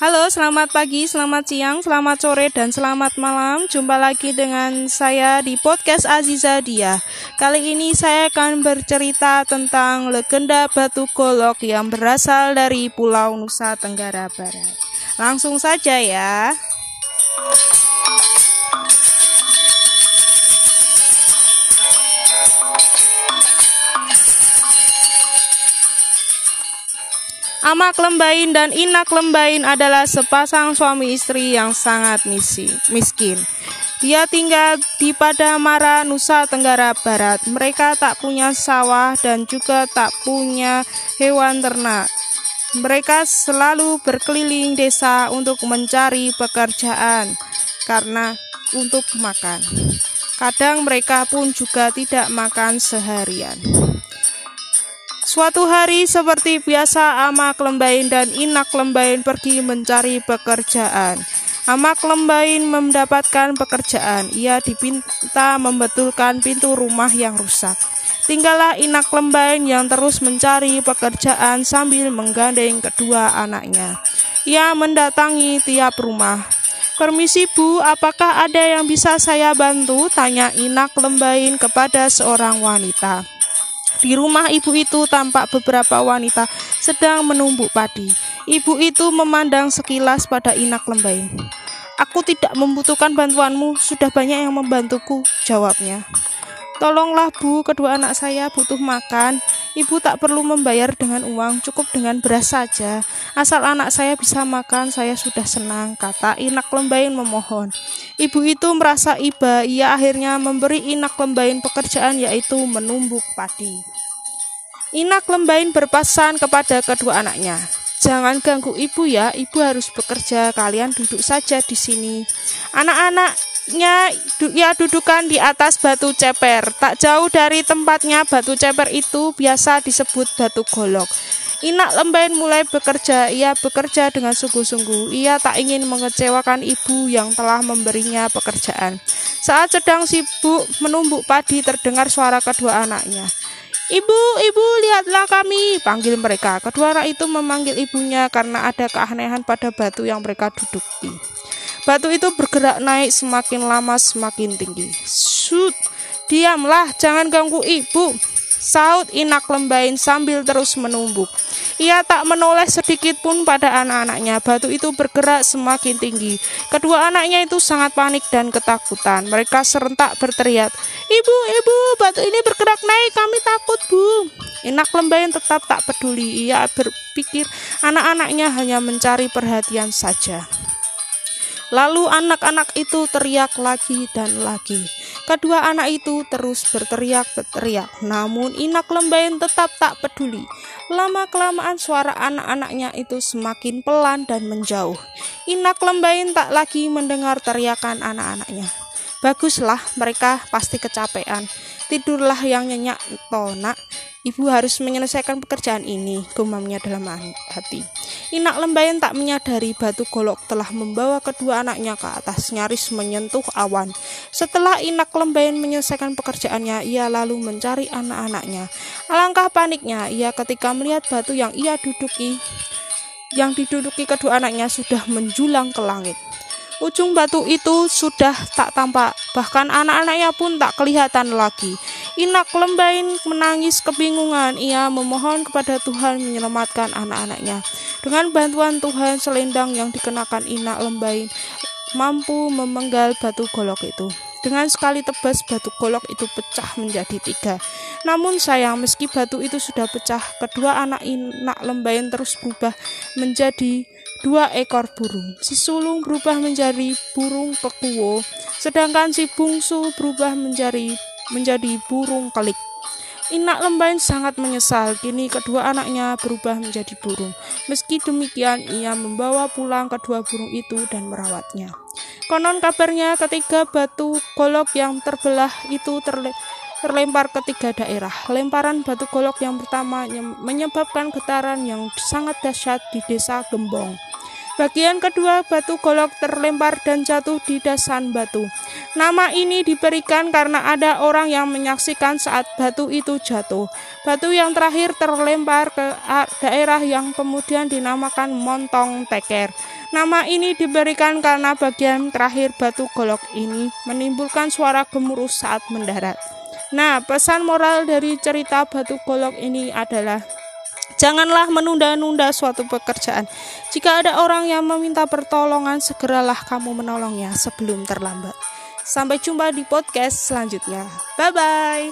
Halo, selamat pagi, selamat siang, selamat sore, dan selamat malam. Jumpa lagi dengan saya di podcast Aziza Dia. Kali ini saya akan bercerita tentang legenda Batu Golok yang berasal dari Pulau Nusa Tenggara Barat. Langsung saja ya. Amak Lembain dan Inak Lembain adalah sepasang suami istri yang sangat miskin. Dia tinggal di Padamara, Nusa Tenggara Barat. Mereka tak punya sawah dan juga tak punya hewan ternak. Mereka selalu berkeliling desa untuk mencari pekerjaan karena untuk makan. Kadang mereka pun juga tidak makan seharian. Suatu hari seperti biasa Amak Lembain dan Inak Lembain pergi mencari pekerjaan. Amak Lembain mendapatkan pekerjaan. Ia dipinta membetulkan pintu rumah yang rusak. Tinggallah Inak Lembain yang terus mencari pekerjaan sambil menggandeng kedua anaknya. Ia mendatangi tiap rumah. Permisi Bu, apakah ada yang bisa saya bantu? Tanya Inak Lembain kepada seorang wanita. Di rumah ibu itu tampak beberapa wanita sedang menumbuk padi. Ibu itu memandang sekilas pada Inak Lembai. Aku tidak membutuhkan bantuanmu, sudah banyak yang membantuku, jawabnya. Tolonglah bu, kedua anak saya butuh makan. Ibu tak perlu membayar dengan uang, cukup dengan beras saja. Asal anak saya bisa makan, saya sudah senang, kata Inak Lembain memohon. Ibu itu merasa iba, ia akhirnya memberi Inak Lembain pekerjaan yaitu menumbuk padi. Inak Lembain berpesan kepada kedua anaknya, Jangan ganggu ibu ya, ibu harus bekerja. Kalian duduk saja di sini. Anak-anak nya ya dudukan di atas batu ceper. Tak jauh dari tempatnya batu ceper itu biasa disebut batu golok. Inak Lembain mulai bekerja. Ia bekerja dengan sungguh-sungguh. Ia tak ingin mengecewakan ibu yang telah memberinya pekerjaan. Saat sedang sibuk menumbuk padi, terdengar suara kedua anaknya. Ibu, ibu, lihatlah kami, panggil mereka. Kedua anak itu memanggil ibunya karena ada keanehan pada batu yang mereka duduki. Batu itu bergerak naik semakin lama semakin tinggi. Sud, diamlah, jangan ganggu ibu. Saud Inak Lembain sambil terus menumbuk. Ia tak menoleh sedikit pun pada anak-anaknya. Batu itu bergerak semakin tinggi. Kedua anaknya itu sangat panik dan ketakutan. Mereka serentak berteriak, Ibu, ibu, batu ini bergerak naik, kami takut, Bu. Inak Lembain tetap tak peduli. Ia berpikir anak-anaknya hanya mencari perhatian saja. Lalu anak-anak itu teriak lagi dan lagi. Kedua anak itu terus berteriak-teriak, namun Inak Lembain tetap tak peduli. Lama-kelamaan suara anak-anaknya itu semakin pelan dan menjauh. Inak Lembain tak lagi mendengar teriakan anak-anaknya. Baguslah, mereka pasti kecapean. Tidurlah yang nyenyak, tonak. Ibu harus menyelesaikan pekerjaan ini, gumamnya dalam hati. Inak Lembayan tak menyadari batu golok telah membawa kedua anaknya ke atas, nyaris menyentuh awan. Setelah Inak Lembayan menyelesaikan pekerjaannya, ia lalu mencari anak-anaknya. Alangkah paniknya ia ketika melihat batu yang ia duduki, yang diduduki kedua anaknya sudah menjulang ke langit. Ujung batu itu sudah tak tampak, bahkan anak-anaknya pun tak kelihatan lagi. Inak Lembain menangis kebingungan. Ia memohon kepada Tuhan menyelamatkan anak-anaknya. Dengan bantuan Tuhan, selendang yang dikenakan Inak Lembain mampu memenggal batu golok itu. Dengan sekali tebas batu golok itu pecah menjadi tiga. Namun sayang meski batu itu sudah pecah, kedua anak inak lembain terus berubah menjadi dua ekor burung. Si sulung berubah menjadi burung pekuwo, sedangkan si bungsu berubah menjadi menjadi burung kelik. Inak Lembain sangat menyesal, kini kedua anaknya berubah menjadi burung. Meski demikian, ia membawa pulang kedua burung itu dan merawatnya. Konon kabarnya ketiga batu golok yang terbelah itu terle terlempar ke tiga daerah. Lemparan batu golok yang pertama menyebabkan getaran yang sangat dahsyat di desa Gembong. Bagian kedua batu golok terlempar dan jatuh di dasan batu. Nama ini diberikan karena ada orang yang menyaksikan saat batu itu jatuh. Batu yang terakhir terlempar ke daerah yang kemudian dinamakan Montong Teker. Nama ini diberikan karena bagian terakhir batu golok ini menimbulkan suara gemuruh saat mendarat. Nah, pesan moral dari cerita batu golok ini adalah Janganlah menunda-nunda suatu pekerjaan. Jika ada orang yang meminta pertolongan, segeralah kamu menolongnya sebelum terlambat. Sampai jumpa di podcast selanjutnya. Bye bye.